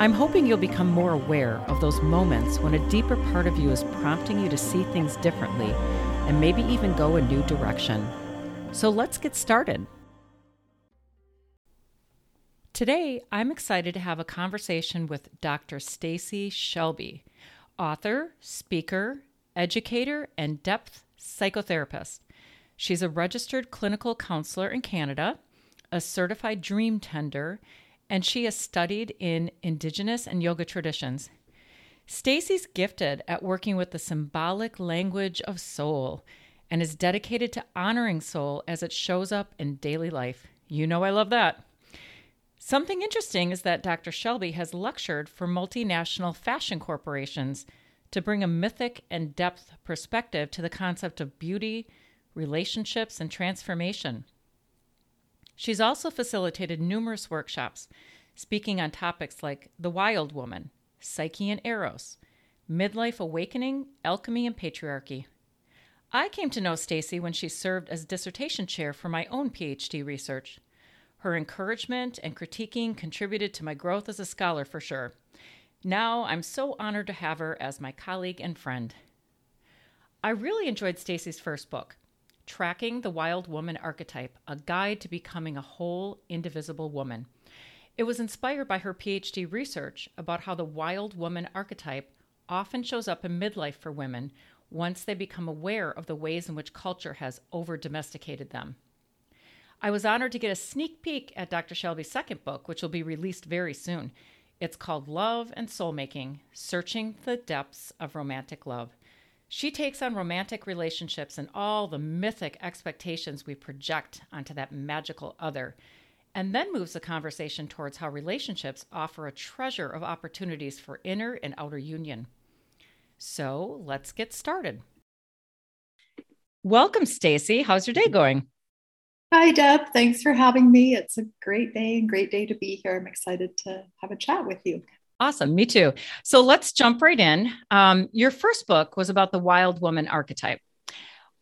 I'm hoping you'll become more aware of those moments when a deeper part of you is prompting you to see things differently and maybe even go a new direction. So let's get started. Today, I'm excited to have a conversation with Dr. Stacey Shelby, author, speaker, educator, and depth psychotherapist. She's a registered clinical counselor in Canada, a certified dream tender, and she has studied in indigenous and yoga traditions. Stacey's gifted at working with the symbolic language of soul and is dedicated to honoring soul as it shows up in daily life. You know I love that. Something interesting is that Dr. Shelby has lectured for multinational fashion corporations to bring a mythic and depth perspective to the concept of beauty, relationships, and transformation. She's also facilitated numerous workshops speaking on topics like the wild woman, psyche and eros, midlife awakening, alchemy, and patriarchy. I came to know Stacey when she served as dissertation chair for my own PhD research. Her encouragement and critiquing contributed to my growth as a scholar for sure. Now I'm so honored to have her as my colleague and friend. I really enjoyed Stacey's first book, Tracking the Wild Woman Archetype: A Guide to Becoming a Whole Indivisible Woman. It was inspired by her PhD research about how the wild woman archetype often shows up in midlife for women once they become aware of the ways in which culture has over domesticated them. I was honored to get a sneak peek at Dr. Shelby's second book, which will be released very soon. It's called Love and Soulmaking Searching the Depths of Romantic Love. She takes on romantic relationships and all the mythic expectations we project onto that magical other, and then moves the conversation towards how relationships offer a treasure of opportunities for inner and outer union. So let's get started. Welcome, Stacey. How's your day going? Hi, Deb. Thanks for having me. It's a great day and great day to be here. I'm excited to have a chat with you. Awesome. Me too. So let's jump right in. Um, your first book was about the wild woman archetype.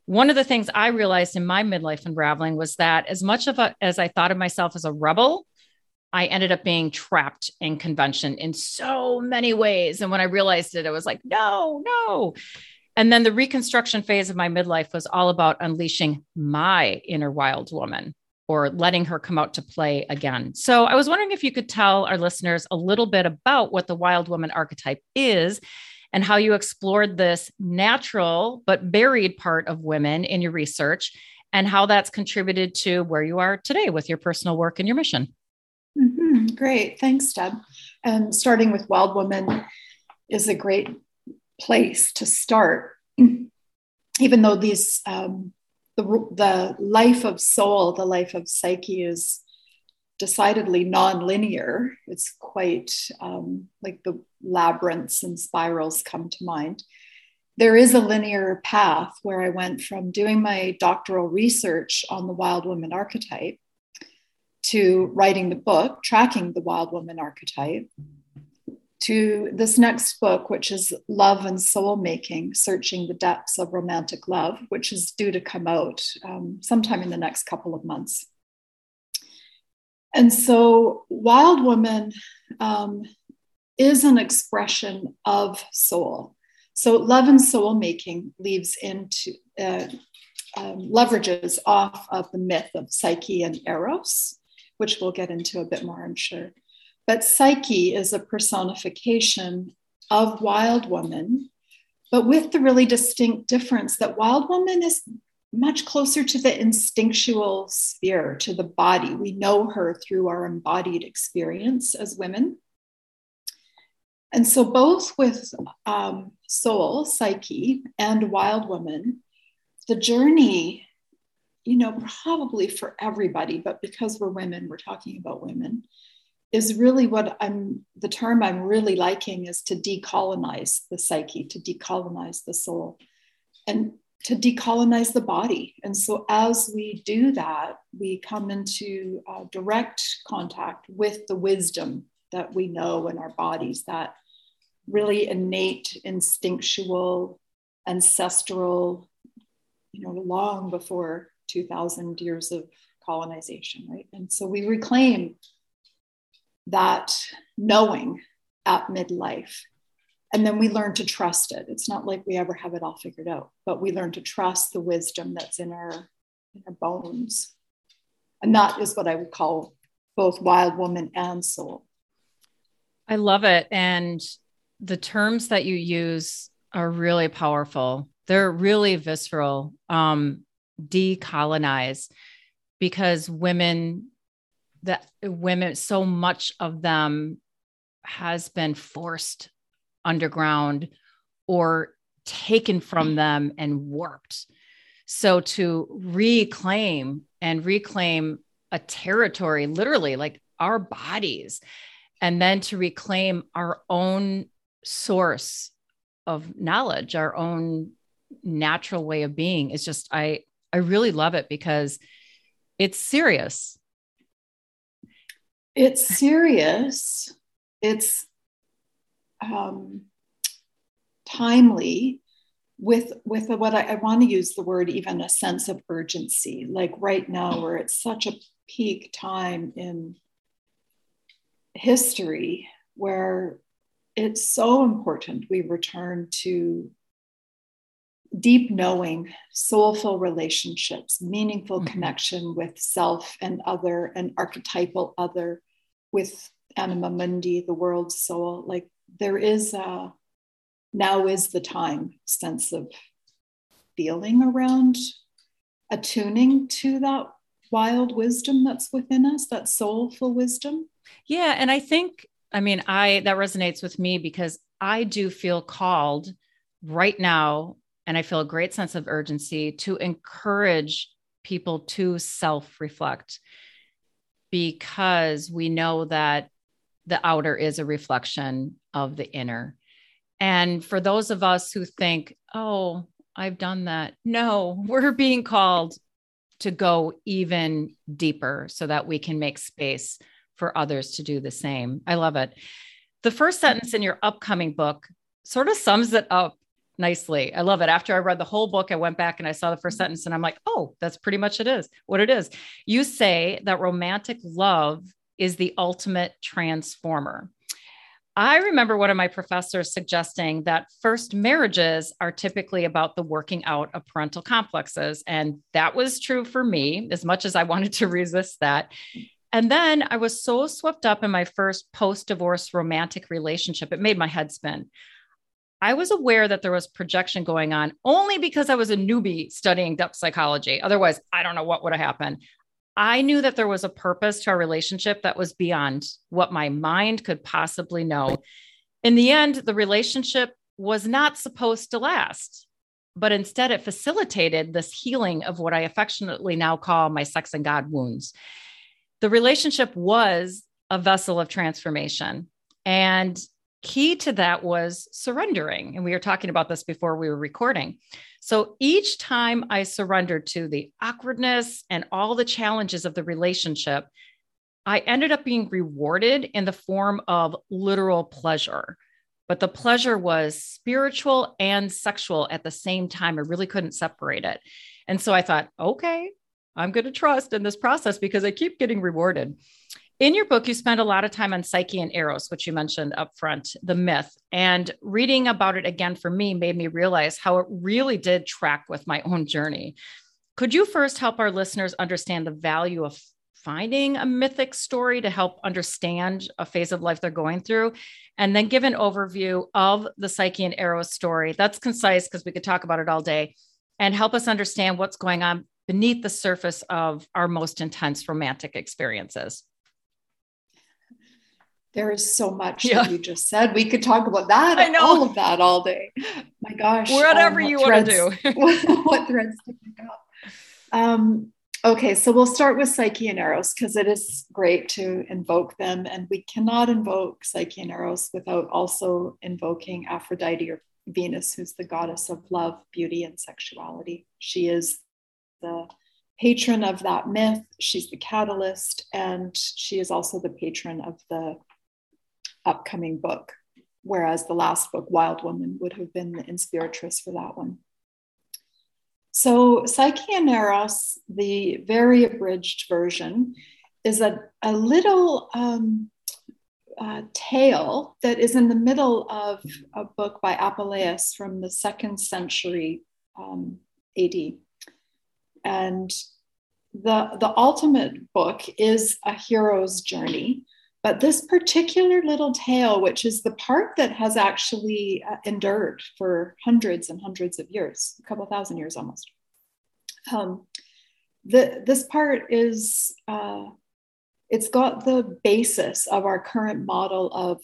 One of the things I realized in my midlife unraveling was that as much of a, as I thought of myself as a rebel, I ended up being trapped in convention in so many ways. And when I realized it, it was like, no, no. And then the reconstruction phase of my midlife was all about unleashing my inner wild woman or letting her come out to play again. So I was wondering if you could tell our listeners a little bit about what the wild woman archetype is and how you explored this natural but buried part of women in your research and how that's contributed to where you are today with your personal work and your mission. Mm-hmm. Great. Thanks, Deb. And starting with Wild Woman is a great place to start, even though these um, the, the life of soul, the life of psyche is decidedly non-linear. It's quite um, like the labyrinths and spirals come to mind. There is a linear path where I went from doing my doctoral research on the wild woman archetype to writing the book, tracking the wild woman archetype, to this next book, which is Love and Soul Making Searching the Depths of Romantic Love, which is due to come out um, sometime in the next couple of months. And so, Wild Woman um, is an expression of soul. So, Love and Soul Making leaves into, uh, um, leverages off of the myth of Psyche and Eros, which we'll get into a bit more, I'm sure. But Psyche is a personification of Wild Woman, but with the really distinct difference that Wild Woman is much closer to the instinctual sphere, to the body. We know her through our embodied experience as women. And so, both with um, soul, psyche, and wild woman, the journey, you know, probably for everybody, but because we're women, we're talking about women, is really what I'm, the term I'm really liking is to decolonize the psyche, to decolonize the soul, and to decolonize the body. And so as we do that, we come into uh, direct contact with the wisdom that we know in our bodies, that really innate, instinctual, ancestral, you know, long before 2000 years of colonization, right? And so we reclaim that knowing at midlife. And then we learn to trust it. It's not like we ever have it all figured out, but we learn to trust the wisdom that's in our, in our bones. And that is what I would call both wild woman and soul. I love it. And the terms that you use are really powerful. They're really visceral. Um, decolonize because women that women so much of them has been forced underground or taken from them and warped. So to reclaim and reclaim a territory literally like our bodies and then to reclaim our own source of knowledge our own natural way of being is just i i really love it because it's serious it's serious. It's um, timely with with a, what I, I want to use the word even a sense of urgency. Like right now where it's such a peak time in history where it's so important we return to deep knowing, soulful relationships, meaningful mm-hmm. connection with self and other, and archetypal other, with anima mundi, the world soul. Like there is a now is the time sense of feeling around attuning to that wild wisdom that's within us, that soulful wisdom. Yeah. And I think, I mean, I that resonates with me because I do feel called right now and I feel a great sense of urgency to encourage people to self reflect because we know that the outer is a reflection of the inner. And for those of us who think, oh, I've done that, no, we're being called to go even deeper so that we can make space for others to do the same. I love it. The first sentence in your upcoming book sort of sums it up nicely. I love it. After I read the whole book, I went back and I saw the first mm-hmm. sentence and I'm like, oh, that's pretty much it is what it is. You say that romantic love is the ultimate transformer. I remember one of my professors suggesting that first marriages are typically about the working out of parental complexes. And that was true for me, as much as I wanted to resist that. And then I was so swept up in my first post divorce romantic relationship, it made my head spin. I was aware that there was projection going on only because I was a newbie studying depth psychology. Otherwise, I don't know what would have happened. I knew that there was a purpose to our relationship that was beyond what my mind could possibly know. In the end, the relationship was not supposed to last, but instead it facilitated this healing of what I affectionately now call my sex and God wounds. The relationship was a vessel of transformation. And key to that was surrendering. And we were talking about this before we were recording. So each time I surrendered to the awkwardness and all the challenges of the relationship, I ended up being rewarded in the form of literal pleasure. But the pleasure was spiritual and sexual at the same time. I really couldn't separate it. And so I thought, okay, I'm going to trust in this process because I keep getting rewarded. In your book, you spend a lot of time on Psyche and Eros, which you mentioned up front, the myth. And reading about it again for me made me realize how it really did track with my own journey. Could you first help our listeners understand the value of finding a mythic story to help understand a phase of life they're going through? And then give an overview of the Psyche and Eros story. That's concise because we could talk about it all day and help us understand what's going on beneath the surface of our most intense romantic experiences. There is so much yeah. that you just said. We could talk about that, I know. all of that all day. My gosh. Whatever um, you want to do. what threads to pick up. Um, Okay, so we'll start with Psyche and Eros because it is great to invoke them. And we cannot invoke Psyche and Eros without also invoking Aphrodite or Venus, who's the goddess of love, beauty, and sexuality. She is the patron of that myth, she's the catalyst, and she is also the patron of the upcoming book, whereas the last book, Wild Woman, would have been the inspiratrix for that one. So, Psyche and Eros, the very abridged version, is a, a little um, uh, tale that is in the middle of a book by Apuleius from the second century um, AD. And the, the ultimate book is a hero's journey. But this particular little tale, which is the part that has actually uh, endured for hundreds and hundreds of years, a couple thousand years almost, um, the, this part is, uh, it's got the basis of our current model of,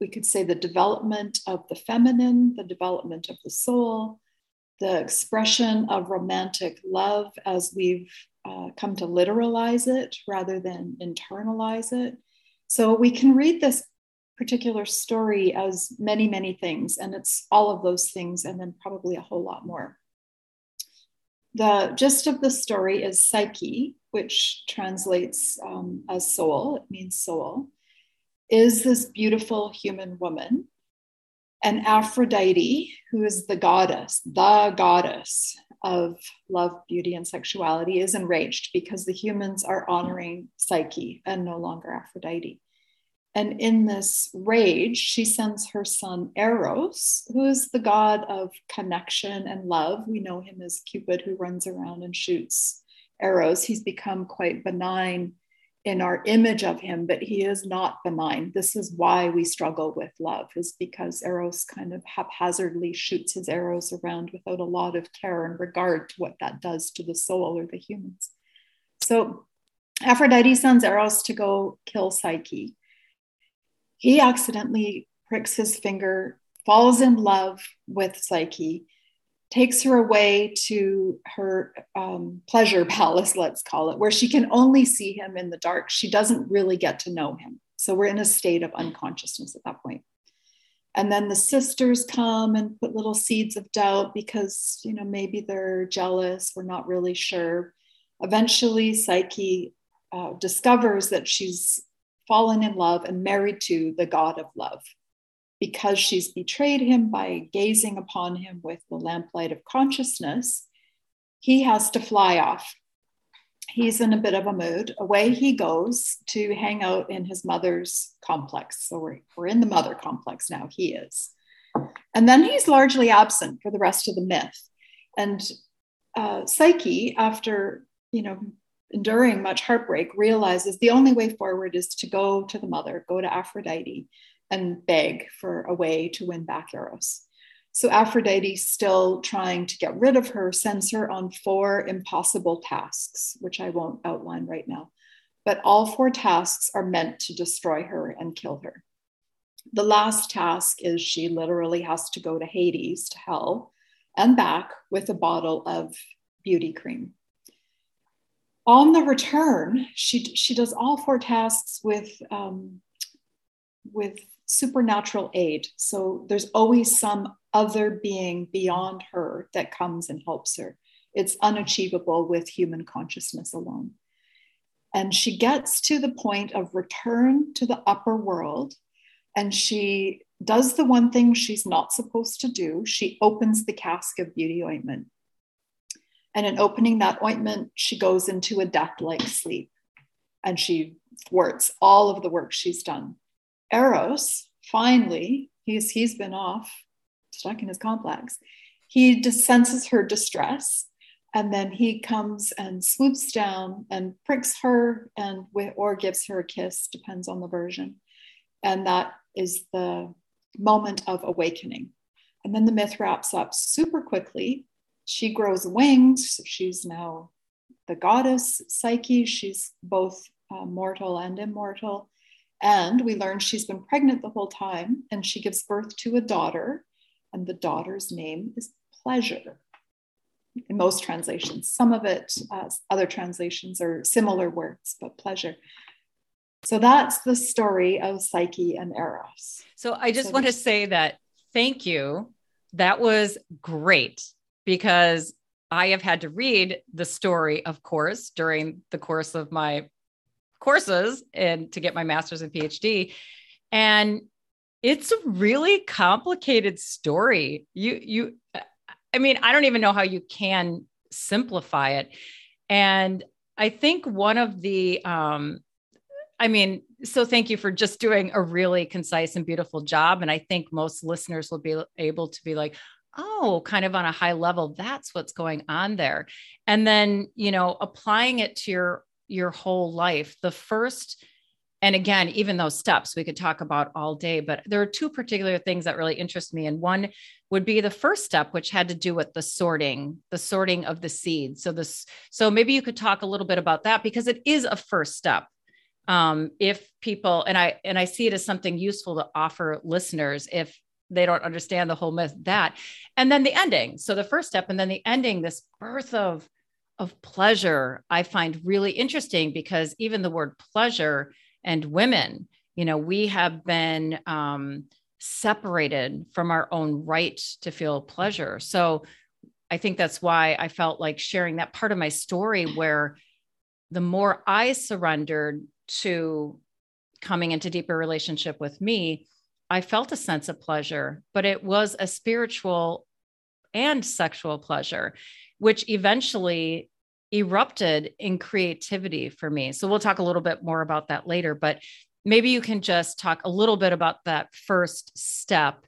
we could say, the development of the feminine, the development of the soul, the expression of romantic love as we've uh, come to literalize it rather than internalize it so we can read this particular story as many, many things, and it's all of those things, and then probably a whole lot more. The gist of the story is Psyche, which translates um, as soul, it means soul, is this beautiful human woman. And Aphrodite, who is the goddess, the goddess of love, beauty, and sexuality is enraged because the humans are honoring Psyche and no longer Aphrodite. And in this rage, she sends her son Eros, who is the god of connection and love. We know him as Cupid, who runs around and shoots arrows. He's become quite benign in our image of him, but he is not benign. This is why we struggle with love, is because Eros kind of haphazardly shoots his arrows around without a lot of care and regard to what that does to the soul or the humans. So Aphrodite sends Eros to go kill Psyche. He accidentally pricks his finger, falls in love with Psyche, takes her away to her um, pleasure palace, let's call it, where she can only see him in the dark. She doesn't really get to know him. So we're in a state of unconsciousness at that point. And then the sisters come and put little seeds of doubt because, you know, maybe they're jealous, we're not really sure. Eventually, Psyche uh, discovers that she's fallen in love and married to the God of love because she's betrayed him by gazing upon him with the lamplight of consciousness, he has to fly off. He's in a bit of a mood. Away he goes to hang out in his mother's complex. So we're, we're in the mother complex now, he is. And then he's largely absent for the rest of the myth. And uh, Psyche, after you know enduring much heartbreak, realizes the only way forward is to go to the mother, go to Aphrodite, and beg for a way to win back Eros. So Aphrodite, still trying to get rid of her, sends her on four impossible tasks, which I won't outline right now. But all four tasks are meant to destroy her and kill her. The last task is she literally has to go to Hades, to hell, and back with a bottle of beauty cream. On the return, she, she does all four tasks with, um, with supernatural aid. So there's always some other being beyond her that comes and helps her. It's unachievable with human consciousness alone. And she gets to the point of return to the upper world and she does the one thing she's not supposed to do. She opens the cask of beauty ointment. And in opening that ointment, she goes into a death like sleep and she thwarts all of the work she's done. Eros, finally, he's, he's been off, stuck in his complex. He senses her distress and then he comes and swoops down and pricks her and or gives her a kiss depends on the version. And that is the moment of awakening. And then the myth wraps up super quickly. She grows wings she's now the goddess psyche. She's both uh, mortal and immortal and we learn she's been pregnant the whole time, and she gives birth to a daughter, and the daughter's name is Pleasure. in most translations. Some of it, uh, other translations are similar words, but pleasure. So that's the story of Psyche and Eros. So I just so want to say that thank you. That was great because I have had to read the story, of course, during the course of my courses and to get my master's and PhD. And it's a really complicated story. You, you, I mean, I don't even know how you can simplify it. And I think one of the, um, I mean, so thank you for just doing a really concise and beautiful job. And I think most listeners will be able to be like, oh, kind of on a high level, that's what's going on there. And then, you know, applying it to your your whole life. The first and again, even those steps we could talk about all day, but there are two particular things that really interest me. And one would be the first step, which had to do with the sorting, the sorting of the seeds. So this, so maybe you could talk a little bit about that because it is a first step. Um, if people and I and I see it as something useful to offer listeners if they don't understand the whole myth that and then the ending so the first step and then the ending this birth of of pleasure i find really interesting because even the word pleasure and women you know we have been um, separated from our own right to feel pleasure. So i think that's why i felt like sharing that part of my story where the more i surrendered to coming into deeper relationship with me i felt a sense of pleasure but it was a spiritual and sexual pleasure which eventually erupted in creativity for me. So we'll talk a little bit more about that later, but maybe you can just talk a little bit about that first step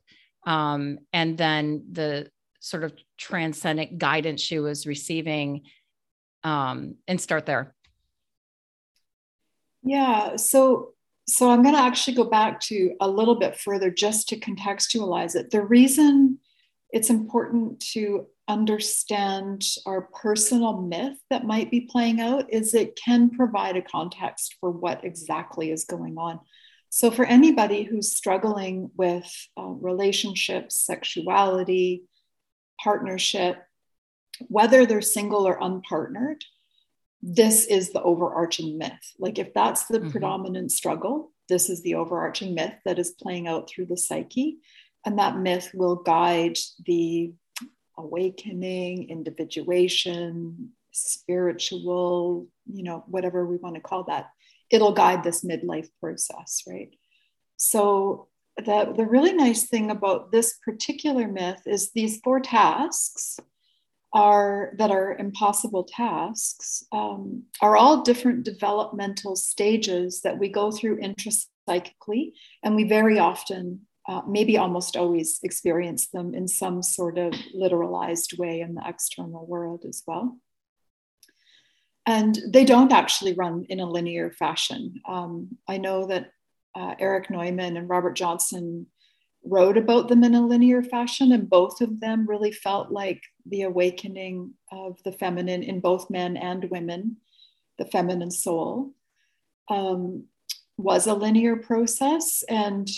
um, and then the sort of transcendent guidance she was receiving um, and start there. Yeah. So so I'm going to actually go back to a little bit further just to contextualize it. The reason it's important to understand our personal myth that might be playing out is it can provide a context for what exactly is going on. So, for anybody who's struggling with uh, relationships, sexuality, partnership, whether they're single or unpartnered, this is the overarching myth. Like, if that's the mm-hmm. predominant struggle, this is the overarching myth that is playing out through the psyche. And that myth will guide the awakening, individuation, spiritual, you know, whatever we want to call that. It'll guide this midlife process, right? So, the, the really nice thing about this particular myth is these four tasks are that are impossible tasks um, are all different developmental stages that we go through intrapsychically and we very often uh, maybe almost always experience them in some sort of literalized way in the external world as well. And they don't actually run in a linear fashion. Um, I know that uh, Erich Neumann and Robert Johnson wrote about them in a linear fashion, and both of them really felt like the awakening of the feminine in both men and women, the feminine soul. Um, was a linear process and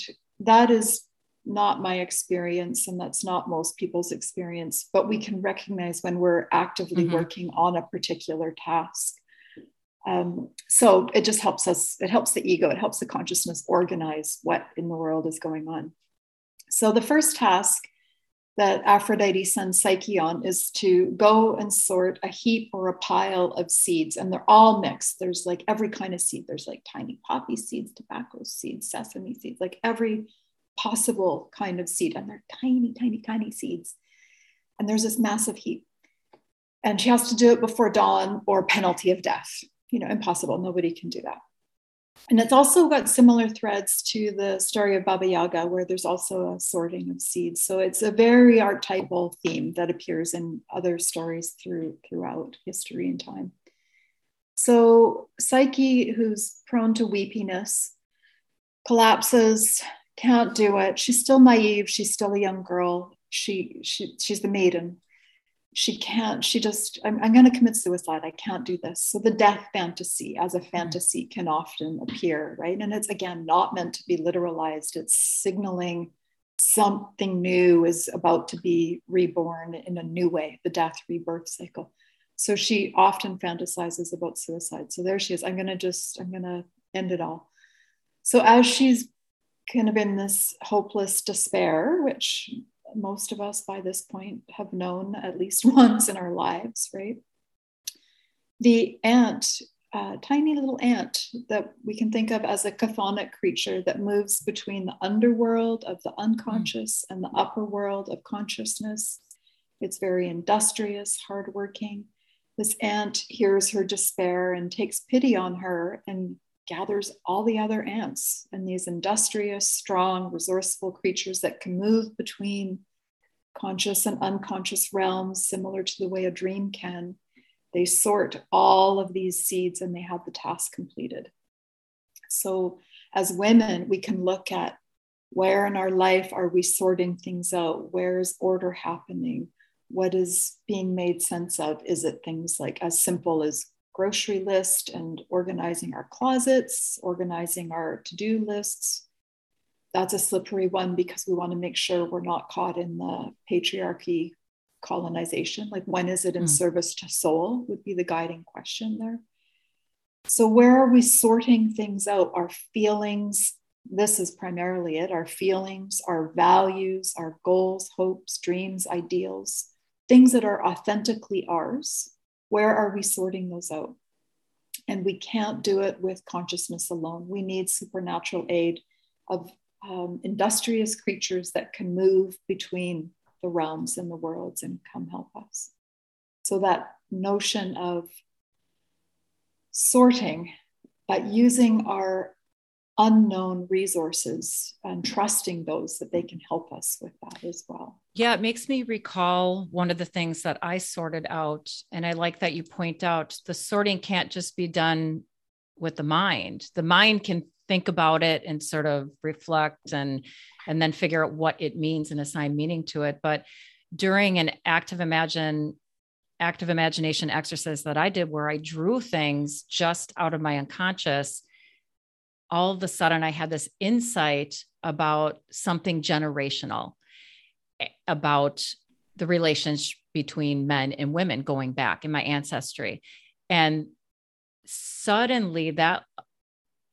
that is not my experience and that's not most people's experience but we can recognize when we're actively mm-hmm. working on a particular task um, so it just helps us it helps the ego it helps the consciousness organize what in the world is going on so the first task that aphrodite sends psyche on is to go and sort a heap or a pile of seeds and they're all mixed there's like every kind of seed there's like tiny poppy seeds tobacco seeds sesame seeds like every possible kind of seed. And they're tiny, tiny, tiny seeds. And there's this massive heap. And she has to do it before dawn or penalty of death. You know, impossible. Nobody can do that. And it's also got similar threads to the story of Baba Yaga, where there's also a sorting of seeds. So it's a very archetypal theme that appears in other stories through, throughout history and time. So Psyche, who's prone to weepiness, collapses, can't do it. She's still naive. She's still a young girl. She, she she's the maiden. She can't, she just, I'm, I'm going to commit suicide. I can't do this. So the death fantasy as a mm-hmm. fantasy can often appear, right? And it's again not meant to be literalized. It's signaling something new is about to be reborn in a new way, the death rebirth cycle. So she often fantasizes about suicide. So there she is. I'm going to just, I'm going to end it all. So as she's kind of in this hopeless despair, which most of us by this point have known at least once in our lives, right? The ant uh, tiny little ant that we can think of as a chthonic creature that moves between the underworld of the unconscious mm. and the upper world of consciousness. It's very industrious, hardworking. This ant hears her despair and takes pity on her and gathers all the other ants and these industrious, strong, resourceful creatures that can move between conscious and unconscious realms, similar to the way a dream can they sort all of these seeds and they have the task completed. So, as women, we can look at where in our life are we sorting things out? Where is order happening? What is being made sense of? Is it things like as simple as grocery list and organizing our closets, organizing our to do lists? That's a slippery one because we want to make sure we're not caught in the patriarchy colonization like when is it in mm. service to soul would be the guiding question there so where are we sorting things out our feelings this is primarily it our feelings our values our goals hopes dreams ideals things that are authentically ours where are we sorting those out and we can't do it with consciousness alone we need supernatural aid of um, industrious creatures that can move between the realms and the worlds and come help us. So that notion of sorting, but using our unknown resources and trusting those that they can help us with that as well. Yeah, it makes me recall one of the things that I sorted out. And I like that you point out the sorting can't just be done with the mind. The mind can think about it and sort of reflect and and then figure out what it means and assign meaning to it. But during an active imagine active imagination exercise that I did where I drew things just out of my unconscious, all of a sudden I had this insight about something generational, about the relationship between men and women going back in my ancestry. And suddenly that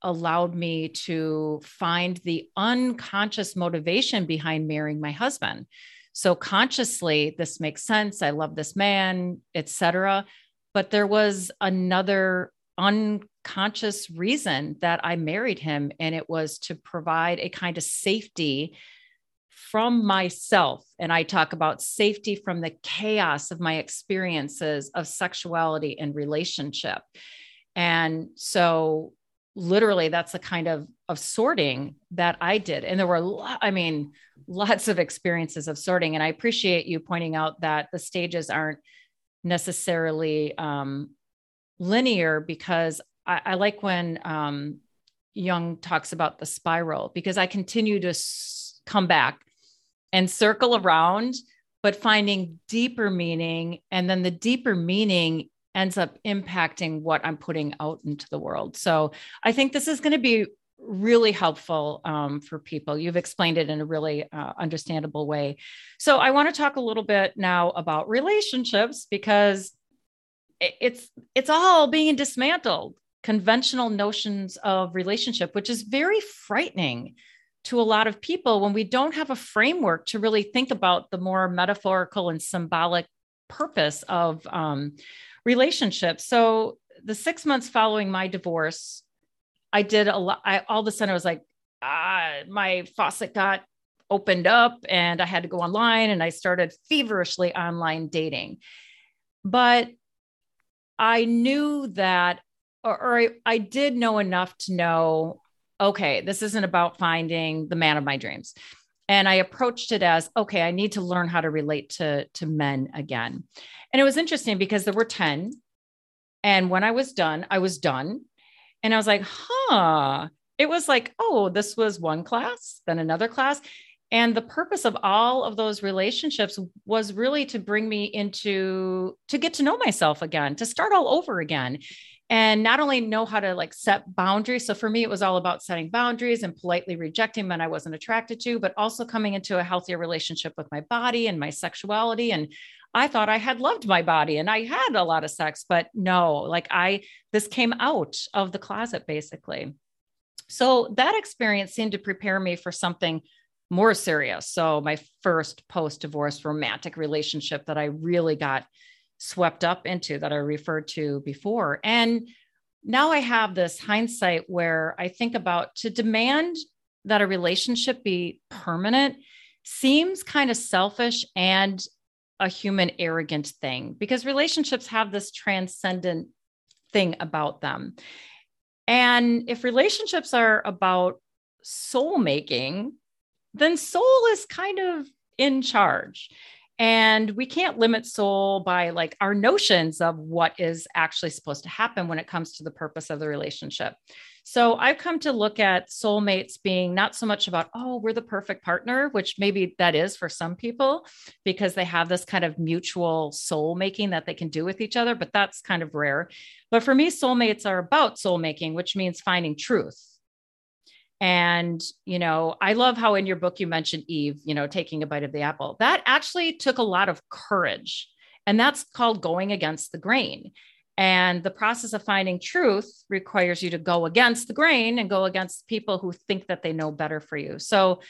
allowed me to find the unconscious motivation behind marrying my husband. So consciously, this makes sense. I love this man, etc. But there was another unconscious reason that I married him, and it was to provide a kind of safety from myself. And I talk about safety from the chaos of my experiences of sexuality and relationship. And so literally that's the kind of of sorting that I did. And there were lot, I mean, lots of experiences of sorting. And I appreciate you pointing out that the stages aren't necessarily um, linear because I, I, like when um, Jung talks about the spiral because I continue to s- come back and circle around, but finding deeper meaning. And then the deeper meaning ends up impacting what I'm putting out into the world. So I think this is going to be really helpful um, for people. You've explained it in a really uh, understandable way. So I want to talk a little bit now about relationships because it's it's all being dismantled conventional notions of relationship which is very frightening to a lot of people when we don't have a framework to really think about the more metaphorical and symbolic purpose of um, relationships. So the six months following my divorce, I did a lot. I all of a sudden I was like, ah, my faucet got opened up and I had to go online and I started feverishly online dating. But I knew that, or, or I, I did know enough to know, okay, this isn't about finding the man of my dreams. And I approached it as, okay, I need to learn how to relate to, to men again. And it was interesting because there were 10. And when I was done, I was done. And I was like, huh. It was like, oh, this was one class, then another class. And the purpose of all of those relationships was really to bring me into to get to know myself again, to start all over again. And not only know how to like set boundaries. So for me, it was all about setting boundaries and politely rejecting men I wasn't attracted to, but also coming into a healthier relationship with my body and my sexuality. And I thought I had loved my body and I had a lot of sex, but no, like I, this came out of the closet basically. So that experience seemed to prepare me for something more serious. So my first post divorce romantic relationship that I really got swept up into that I referred to before. And now I have this hindsight where I think about to demand that a relationship be permanent seems kind of selfish and a human arrogant thing because relationships have this transcendent thing about them. And if relationships are about soul making, then soul is kind of in charge. And we can't limit soul by like our notions of what is actually supposed to happen when it comes to the purpose of the relationship. So I've come to look at soulmates being not so much about, oh, we're the perfect partner, which maybe that is for some people because they have this kind of mutual soul making that they can do with each other, but that's kind of rare. But for me, soulmates are about soul making, which means finding truth and, you know, I love how in your book you mentioned Eve, you know, taking a bite of the apple. That actually took a lot of courage. And that's called going against the grain. And the process of finding truth requires you to go against the grain and go against people who think that they know better for you. So,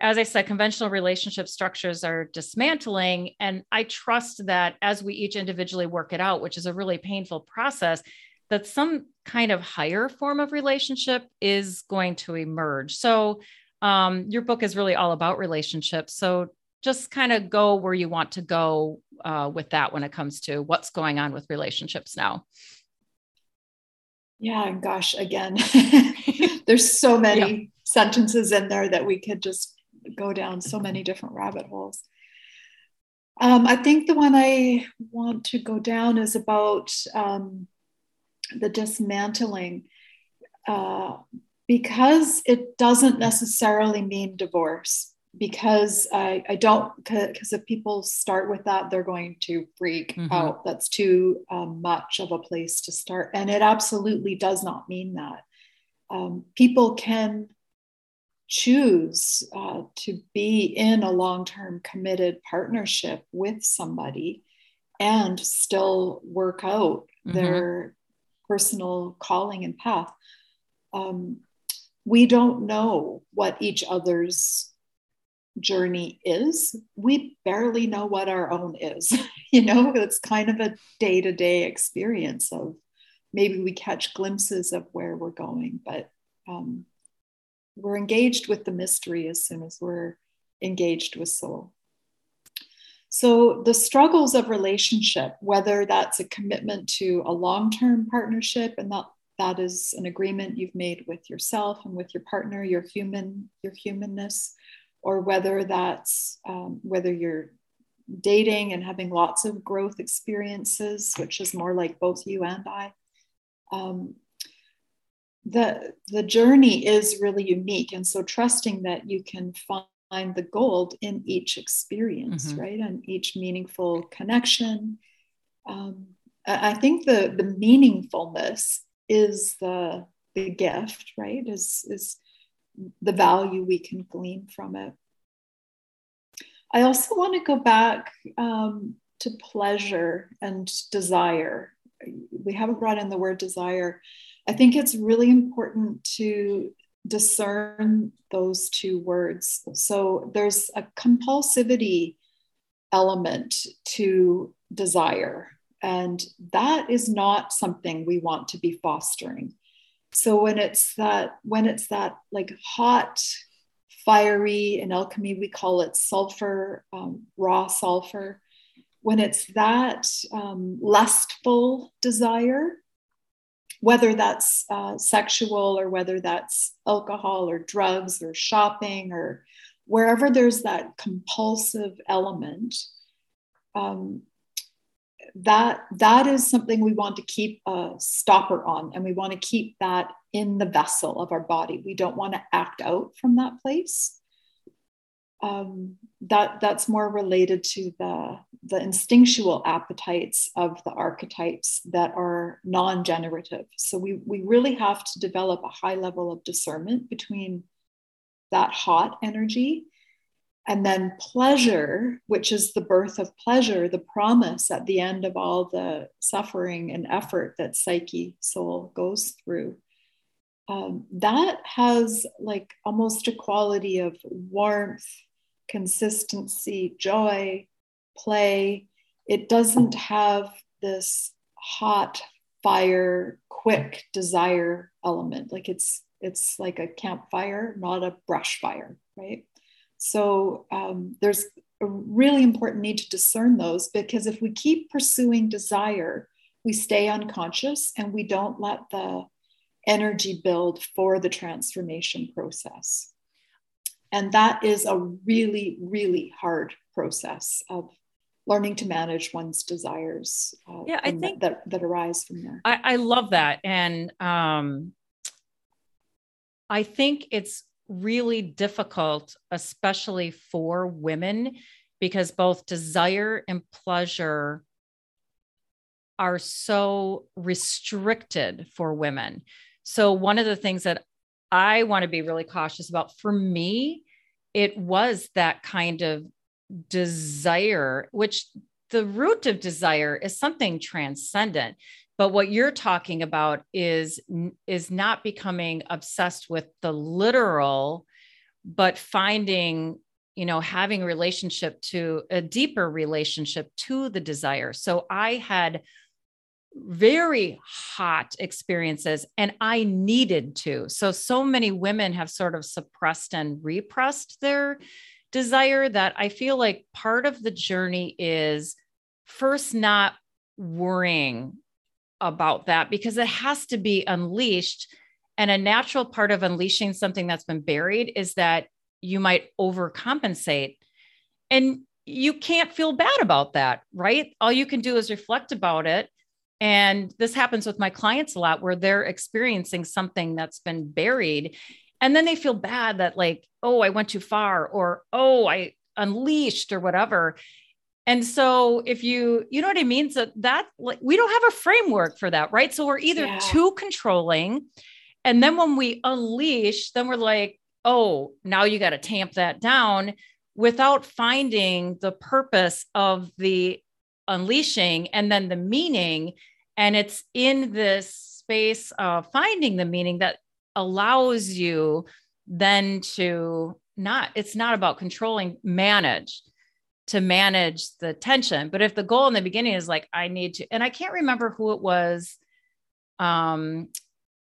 as I said, conventional relationship structures are dismantling. And I trust that as we each individually work it out, which is a really painful process, that some kind of higher form of relationship is going to emerge. So, um, your book is really all about relationships. So, just kind of go where you want to go uh, with that when it comes to what's going on with relationships now. Yeah, and gosh, again, there's so many yeah. sentences in there that we could just go down so many different rabbit holes. Um, I think the one I want to go down is about um, the dismantling uh, because it doesn't necessarily mean divorce because I, I don't because if people start with that they're going to freak mm-hmm. out that's too um, much of a place to start and it absolutely does not mean that um, people can choose uh, to be in a long-term committed partnership with somebody and still work out mm-hmm. their personal calling and path, um, we don't know what each other's journey is. We barely know what our own is. you know, it's kind of a day to day experience of maybe we catch glimpses of where we're going, but um, we're engaged with the mystery as soon as we're engaged with soul. So, the struggles of relationship, whether that's a commitment to a long term partnership, and that, that is an agreement you've made with yourself and with your partner, your human, your humanness, or whether that's um, whether you're dating and having lots of growth experiences, which is more like both you and I. Um, the the journey is really unique, and so trusting that you can find find the gold in each experience, mm-hmm. right? And each meaningful connection. Um, I think the the meaningfulness is the the gift, right? Is is the value we can glean from it. I also want to go back um, to pleasure and desire. We haven't brought in the word desire. I think it's really important to discern those two words. So there's a compulsivity element to desire, and that is not something we want to be fostering. So when it's that, when it's that like hot, fiery, in alchemy we call it sulfur, um, raw sulfur. When it's that um, lustful desire, whether that's uh, sexual or whether that's alcohol or drugs or shopping or wherever there's that compulsive element um, that that is something we want to keep a stopper on and we want to keep that in the vessel of our body. We don't want to act out from that place um, that that's more related to the the instinctual appetites of the archetypes that are non-generative. So we we really have to develop a high level of discernment between that hot energy and then pleasure, which is the birth of pleasure, the promise at the end of all the suffering and effort that psyche soul goes through. Um, that has like almost a quality of warmth consistency, joy, play. It doesn't have this hot fire, quick desire element. Like it's it's like a campfire, not a brush fire, right? So um, there's a really important need to discern those because if we keep pursuing desire, we stay unconscious and we don't let the energy build for the transformation process. And that is a really, really hard process of learning to manage one's desires. Uh, yeah, I think that, that, that arise from there. I, I love that, and um, I think it's really difficult, especially for women, because both desire and pleasure are so restricted for women. So, one of the things that I want to be really cautious about. For me, it was that kind of desire, which the root of desire is something transcendent. But what you're talking about is, is not becoming obsessed with the literal, but finding, you know, having relationship to a deeper relationship to the desire. So I had very hot experiences and I needed to. So, so many women have sort of suppressed and repressed their desire that I feel like part of the journey is first not worrying about that because it has to be unleashed. And a natural part of unleashing something that's been buried is that you might overcompensate. And you can't feel bad about that, right? All you can do is reflect about it and this happens with my clients a lot where they're experiencing something that's been buried. And then they feel bad that, like, oh, I went too far, or oh, I unleashed, or whatever. And so, if you, you know what I mean? So that, like, we don't have a framework for that, right? So we're either yeah. too controlling. And then when we unleash, then we're like, oh, now you got to tamp that down without finding the purpose of the unleashing and then the meaning. And it's in this space of finding the meaning that allows you then to not, it's not about controlling, manage to manage the tension. But if the goal in the beginning is like, I need to, and I can't remember who it was um,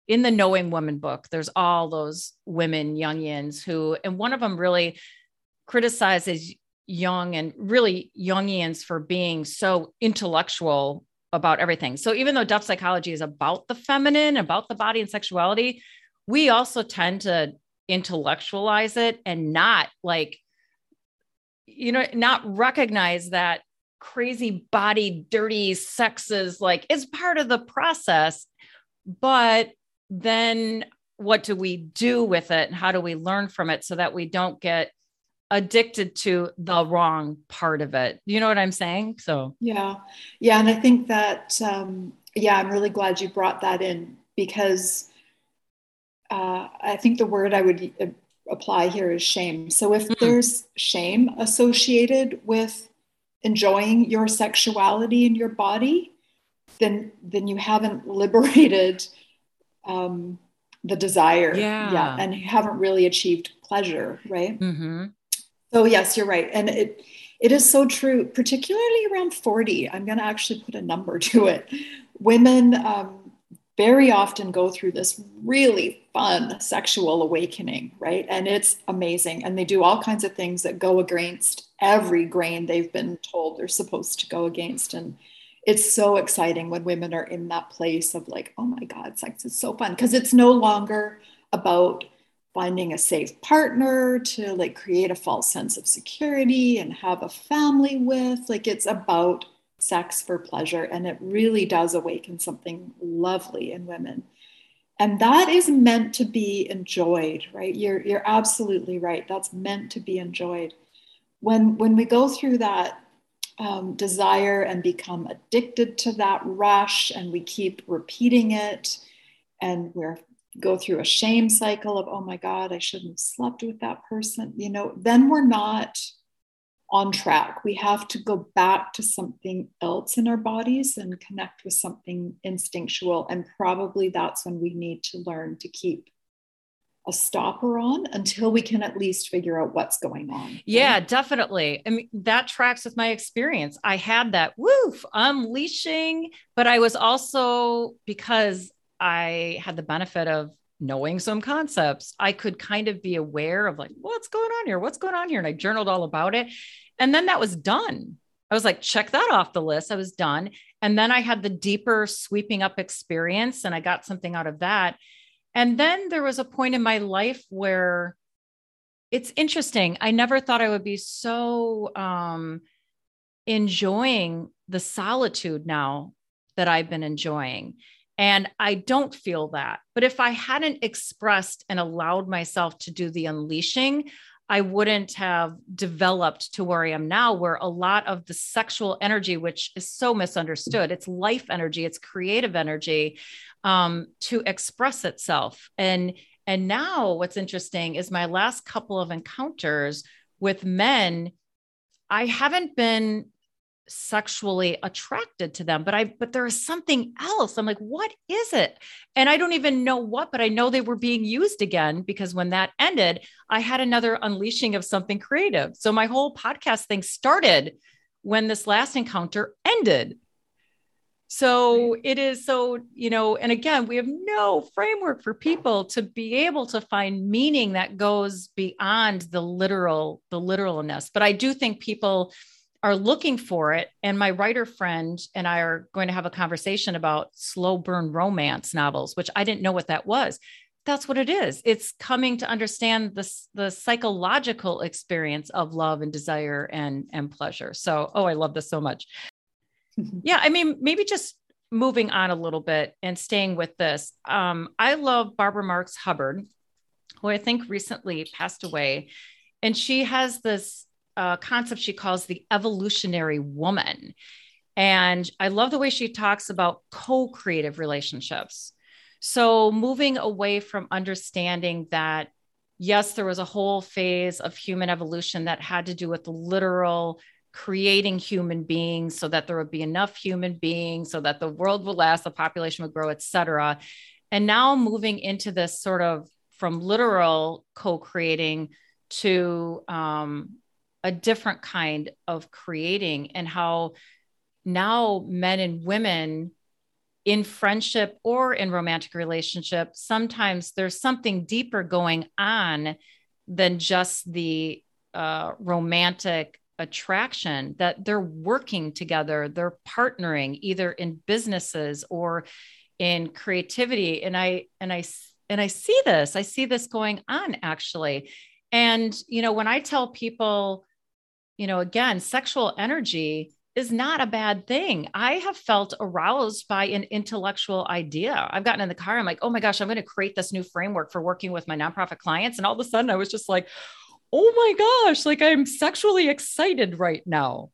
in the Knowing Woman book, there's all those women, Jungians who, and one of them really criticizes Jung and really Jungians for being so intellectual about everything. So even though depth psychology is about the feminine, about the body and sexuality, we also tend to intellectualize it and not like, you know, not recognize that crazy body, dirty sex is like is part of the process. But then what do we do with it and how do we learn from it so that we don't get addicted to the wrong part of it. You know what I'm saying? So, yeah. Yeah. And I think that, um, yeah, I'm really glad you brought that in because uh, I think the word I would uh, apply here is shame. So, if mm. there's shame associated with enjoying your sexuality and your body, then then you haven't liberated um, the desire yeah. yet, and you haven't really achieved pleasure, right? Mm-hmm. So yes, you're right, and it it is so true, particularly around 40. I'm going to actually put a number to it. Women um, very often go through this really fun sexual awakening, right? And it's amazing. And they do all kinds of things that go against every grain they've been told they're supposed to go against. And it's so exciting when women are in that place of like, oh my God, sex is so fun. Because it's no longer about finding a safe partner to like create a false sense of security and have a family with like it's about sex for pleasure and it really does awaken something lovely in women. And that is meant to be enjoyed right? You're you're absolutely right. That's meant to be enjoyed. When when we go through that um, desire and become addicted to that rush and we keep repeating it and we're go through a shame cycle of oh my god i shouldn't have slept with that person you know then we're not on track we have to go back to something else in our bodies and connect with something instinctual and probably that's when we need to learn to keep a stopper on until we can at least figure out what's going on. Yeah, definitely. I mean, that tracks with my experience. I had that woof unleashing, but I was also because I had the benefit of knowing some concepts, I could kind of be aware of like, what's going on here? What's going on here? And I journaled all about it. And then that was done. I was like, check that off the list. I was done. And then I had the deeper sweeping up experience and I got something out of that. And then there was a point in my life where it's interesting. I never thought I would be so um, enjoying the solitude now that I've been enjoying. And I don't feel that. But if I hadn't expressed and allowed myself to do the unleashing, I wouldn't have developed to where I am now, where a lot of the sexual energy, which is so misunderstood, it's life energy, it's creative energy, um, to express itself. And and now what's interesting is my last couple of encounters with men, I haven't been sexually attracted to them but i but there is something else. I'm like what is it? And i don't even know what but i know they were being used again because when that ended i had another unleashing of something creative. So my whole podcast thing started when this last encounter ended. So it is so, you know, and again, we have no framework for people to be able to find meaning that goes beyond the literal, the literalness. But I do think people are looking for it. And my writer friend and I are going to have a conversation about slow burn romance novels, which I didn't know what that was. That's what it is. It's coming to understand the, the psychological experience of love and desire and, and pleasure. So, oh, I love this so much. yeah, I mean, maybe just moving on a little bit and staying with this. Um, I love Barbara Marx Hubbard, who I think recently passed away. And she has this uh, concept she calls the evolutionary woman. And I love the way she talks about co creative relationships. So, moving away from understanding that, yes, there was a whole phase of human evolution that had to do with literal creating human beings so that there would be enough human beings so that the world would last the population would grow et cetera and now moving into this sort of from literal co-creating to um, a different kind of creating and how now men and women in friendship or in romantic relationship sometimes there's something deeper going on than just the uh, romantic attraction that they're working together they're partnering either in businesses or in creativity. And i and i and i see this i see this going on actually. And you know when i tell people you know again sexual energy is not a bad thing. I have felt aroused by an intellectual idea. I've gotten in the car, I'm like, oh my gosh, I'm going to create this new framework for working with my nonprofit clients. And all of a sudden, I was just like, oh my gosh, like I'm sexually excited right now.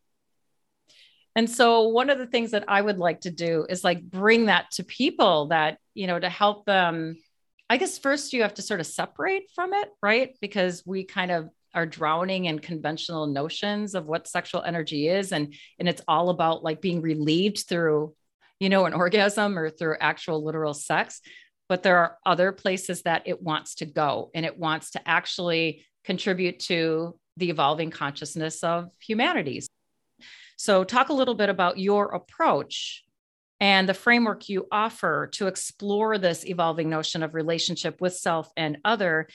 And so one of the things that I would like to do is like bring that to people that, you know, to help them. I guess first you have to sort of separate from it, right? Because we kind of are drowning in conventional notions of what sexual energy is and and it's all about like being relieved through you know an orgasm or through actual literal sex but there are other places that it wants to go and it wants to actually contribute to the evolving consciousness of humanities. So, talk a little bit about your approach and the framework you offer to explore this evolving notion of relationship with self and other,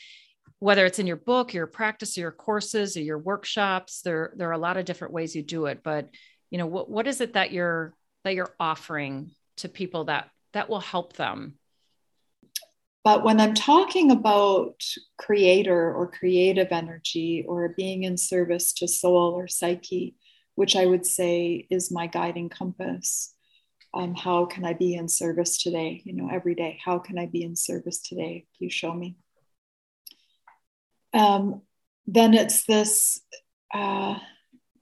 whether it's in your book, your practice, your courses, or your workshops. There, there are a lot of different ways you do it, but you know, what, what is it that you're that you're offering to people that that will help them but when I'm talking about creator or creative energy or being in service to soul or psyche, which I would say is my guiding compass, um, how can I be in service today? You know, every day, how can I be in service today? You show me. Um, then it's this uh,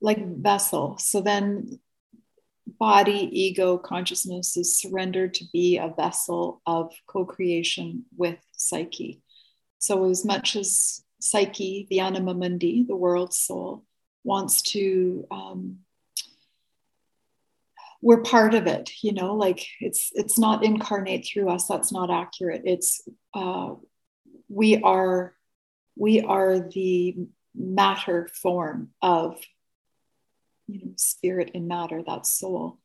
like vessel. So then body, ego, consciousness is surrendered to be a vessel of co creation with psyche. So, as much as psyche, the anima mundi, the world soul, wants to, um, we're part of it, you know, like it's it's not incarnate through us. That's not accurate. It's uh, we are we are the matter form of you know spirit and matter that soul.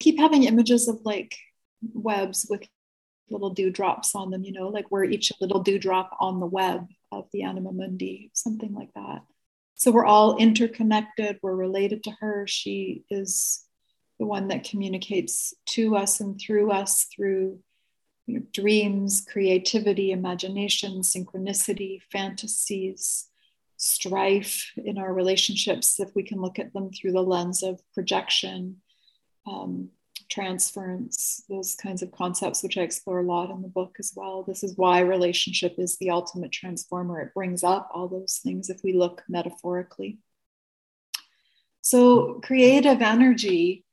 Keep having images of like webs with little dewdrops on them you know like we're each a little dewdrop on the web of the anima mundi something like that. So we're all interconnected we're related to her. She is the one that communicates to us and through us through you know, dreams creativity imagination synchronicity fantasies strife in our relationships if we can look at them through the lens of projection, um, transference, those kinds of concepts, which I explore a lot in the book as well. This is why relationship is the ultimate transformer. It brings up all those things if we look metaphorically. So, creative energy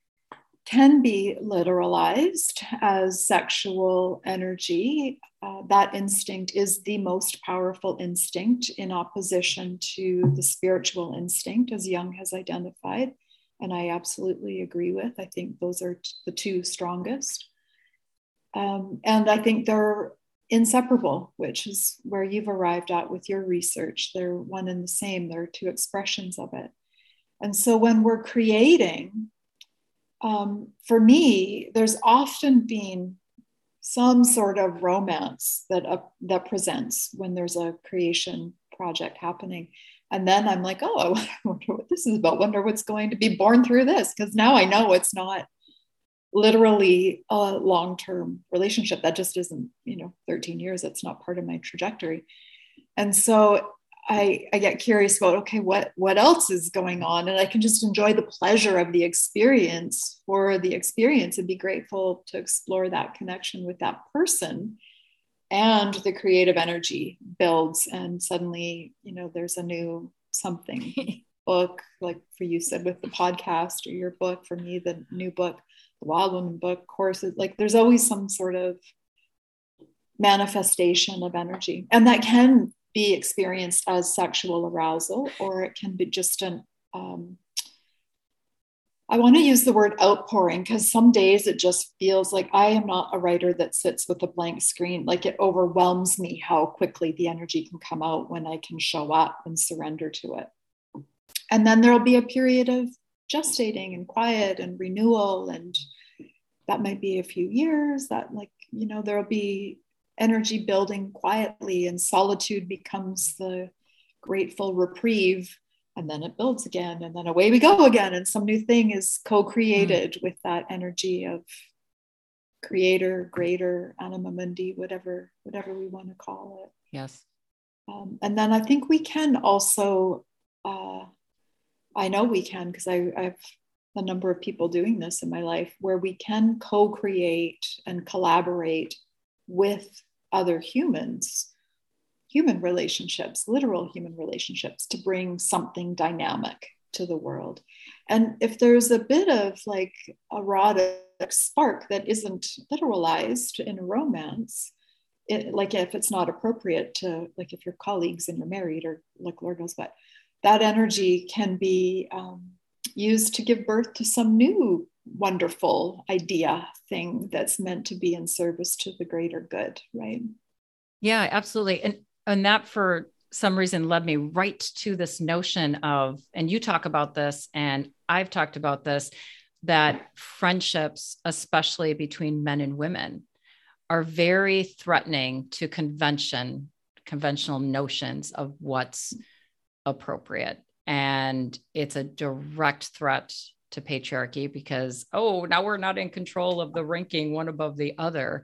can be literalized as sexual energy. Uh, that instinct is the most powerful instinct in opposition to the spiritual instinct, as Jung has identified. And I absolutely agree with. I think those are t- the two strongest. Um, and I think they're inseparable, which is where you've arrived at with your research. They're one and the same, there are two expressions of it. And so when we're creating, um, for me, there's often been some sort of romance that uh, that presents when there's a creation project happening. And then i'm like oh i wonder what this is about. Wonder what's going to be born through this. Because now i know it's not literally a long-term relationship. That just isn't you know 13 years. It's not part of my trajectory. And so I, I get curious about okay what what else is going on? And i can just enjoy the pleasure of the experience for the experience and be grateful to explore that connection with that person. And the creative energy builds and suddenly you know there's a new something. Book like for you said with the podcast or your book for me the new book the wild woman book courses like there's always some sort of manifestation of energy. And that can be experienced as sexual arousal, or it can be just an, um, I want to use the word outpouring because some days it just feels like I am not a writer that sits with a blank screen. Like it overwhelms me how quickly the energy can come out when I can show up and surrender to it. And then there'll be a period of gestating and quiet and renewal. And that might be a few years. That, like, you know, there'll be energy building quietly, and solitude becomes the grateful reprieve. And then it builds again, and then away we go again. And some new thing is co created mm. with that energy of creator, greater, anima mundi, whatever, whatever we want to call it. Yes. Um, and then I think we can also, uh, I know we can because I I've a number of people doing this in my life where we can co create and collaborate with other humans, human relationships, literal human relationships, to bring something dynamic to the world. And if there's a bit of like erotic spark that isn't literalized in a romance, it, like if it's not appropriate to, like if you're colleagues and you're married or like Lord knows what, that energy can be um, used to give birth to some new wonderful idea thing that's meant to be in service to the greater good right? Yeah absolutely. And and that for some reason led me right to this notion of and you talk about this and i've talked about this that friendships especially between men and women are very threatening to convention conventional notions of what's appropriate. And it's a direct threat to patriarchy because oh now we're not in control of the ranking one above the other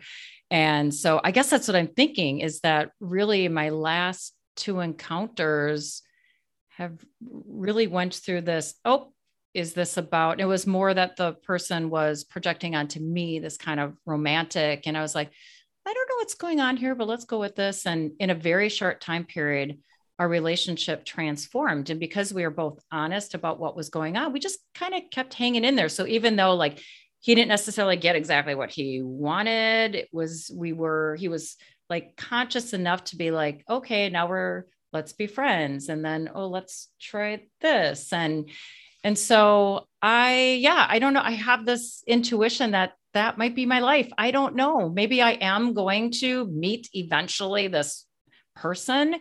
and so i guess that's what i'm thinking is that really my last two encounters have really went through this oh is this about? It was more that the person was projecting onto me this kind of romantic. And I was like, I don't know what's going on here, but let's go with this. And in a very short time period, our relationship transformed. And because we were both honest about what was going on, we just kind of kept hanging in there. So even though like he didn't necessarily get exactly what he wanted, it was, we were, he was like conscious enough to be like, okay, now we're, let's be friends. And then, oh, let's try this. And, and so I, yeah, I don't know. I have this intuition that that might be my life. I don't know. Maybe I am going to meet eventually this person,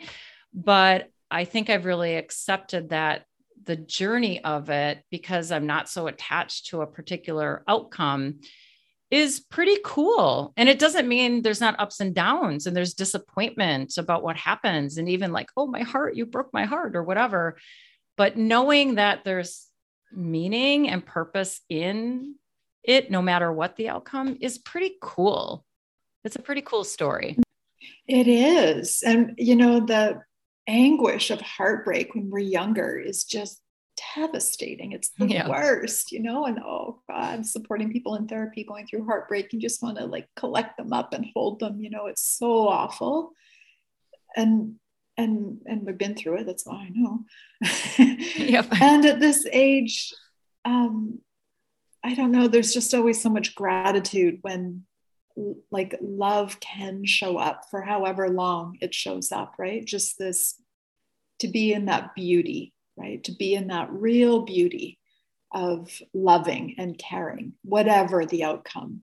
but I think I've really accepted that the journey of it because I'm not so attached to a particular outcome is pretty cool. And it doesn't mean there's not ups and downs and there's disappointment about what happens. And even like, oh, my heart, you broke my heart or whatever. But knowing that there's meaning and purpose in it, no matter what the outcome, is pretty cool. It's a pretty cool story. It is. And, you know, the anguish of heartbreak when we're younger is just devastating. It's the yeah. worst, you know, and oh God, supporting people in therapy going through heartbreak, you just want to like collect them up and hold them, you know, it's so awful. And and and we've been through it, that's all I know. yep. And at this age, um, I don't know, there's just always so much gratitude when like love can show up for however long it shows up, right? Just this to be in that beauty right? To be in that real beauty of loving and caring, whatever the outcome.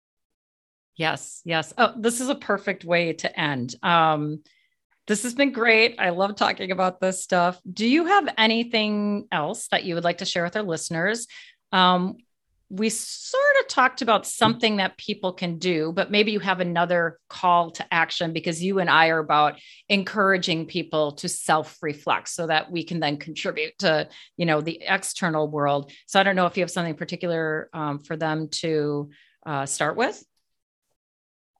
Yes, yes. Oh, this is a perfect way to end. Um, this has been great. I love talking about this stuff. Do you have anything else that you would like to share with our listeners? Um, we sort of talked about something that people can do, but maybe you have another call to action because you and I are about encouraging people to self-reflect so that we can then contribute to, you know, the external world. So I don't know if you have something particular um, for them to uh, start with.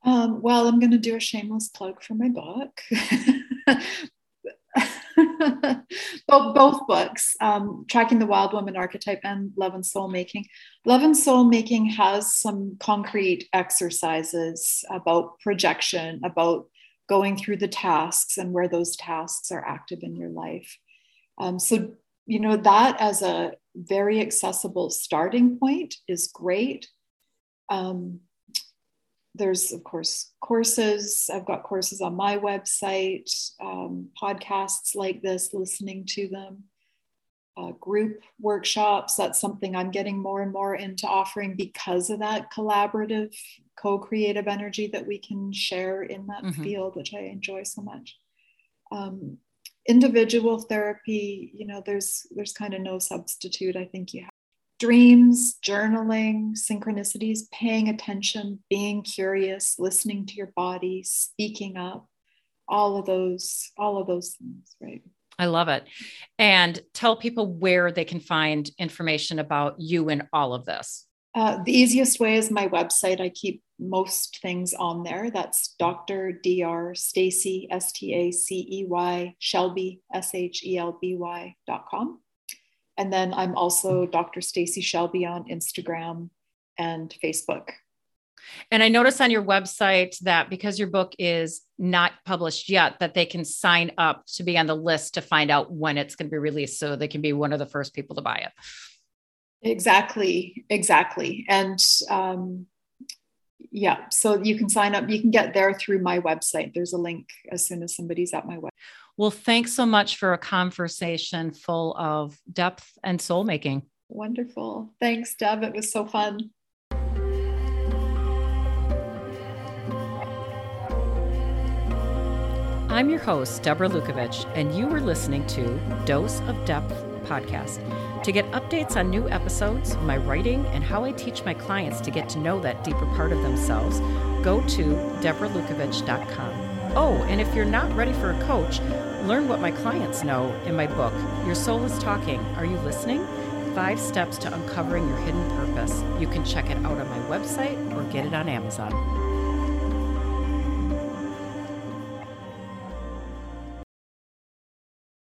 Um, well, I'm going to do a shameless plug for my book. both, both books, um, Tracking the Wild Woman Archetype and Love and Soul Making. Love and Soul Making has some concrete exercises about projection, about going through the tasks and where those tasks are active in your life. Um, so, you know, that as a very accessible starting point is great. Um, there's of course courses. I've got courses on my website um, podcasts like this listening to them uh, group workshops. That's something i'm getting more and more into offering because of that collaborative co-creative energy that we can share in that mm-hmm. field which i enjoy so much. Um, individual therapy you know there's there's kind of no substitute. I think you have dreams, journaling, synchronicities, paying attention, being curious, listening to your body, speaking up, all of those, all of those things, right? I love it. And tell people where they can find information about you and all of this. Uh, the easiest way is my website. I keep most things on there. That's Dr. Dr. Stacey, S T A C E Y, Shelby, S H E L B Y dot com. And then I'm also Dr. Stacey Shelby on Instagram and Facebook. And I noticed on your website that because your book is not published yet, that they can sign up to be on the list to find out when it's going to be released so they can be one of the first people to buy it. Exactly, exactly. And um, yeah, so you can sign up, you can get there through my website. There's a link as soon as somebody's at my website. Well, thanks so much for a conversation full of depth and soul making. Wonderful. Thanks, Deb. It was so fun. I'm your host, Deborah Lukovich, and you are listening to Dose of Depth podcast. To get updates on new episodes, my writing, and how I teach my clients to get to know that deeper part of themselves, go to deborahlukovich.com. Oh, and if you're not ready for a coach, learn what my clients know in my book, Your Soul is Talking. Are you listening? Five Steps to Uncovering Your Hidden Purpose. You can check it out on my website or get it on Amazon.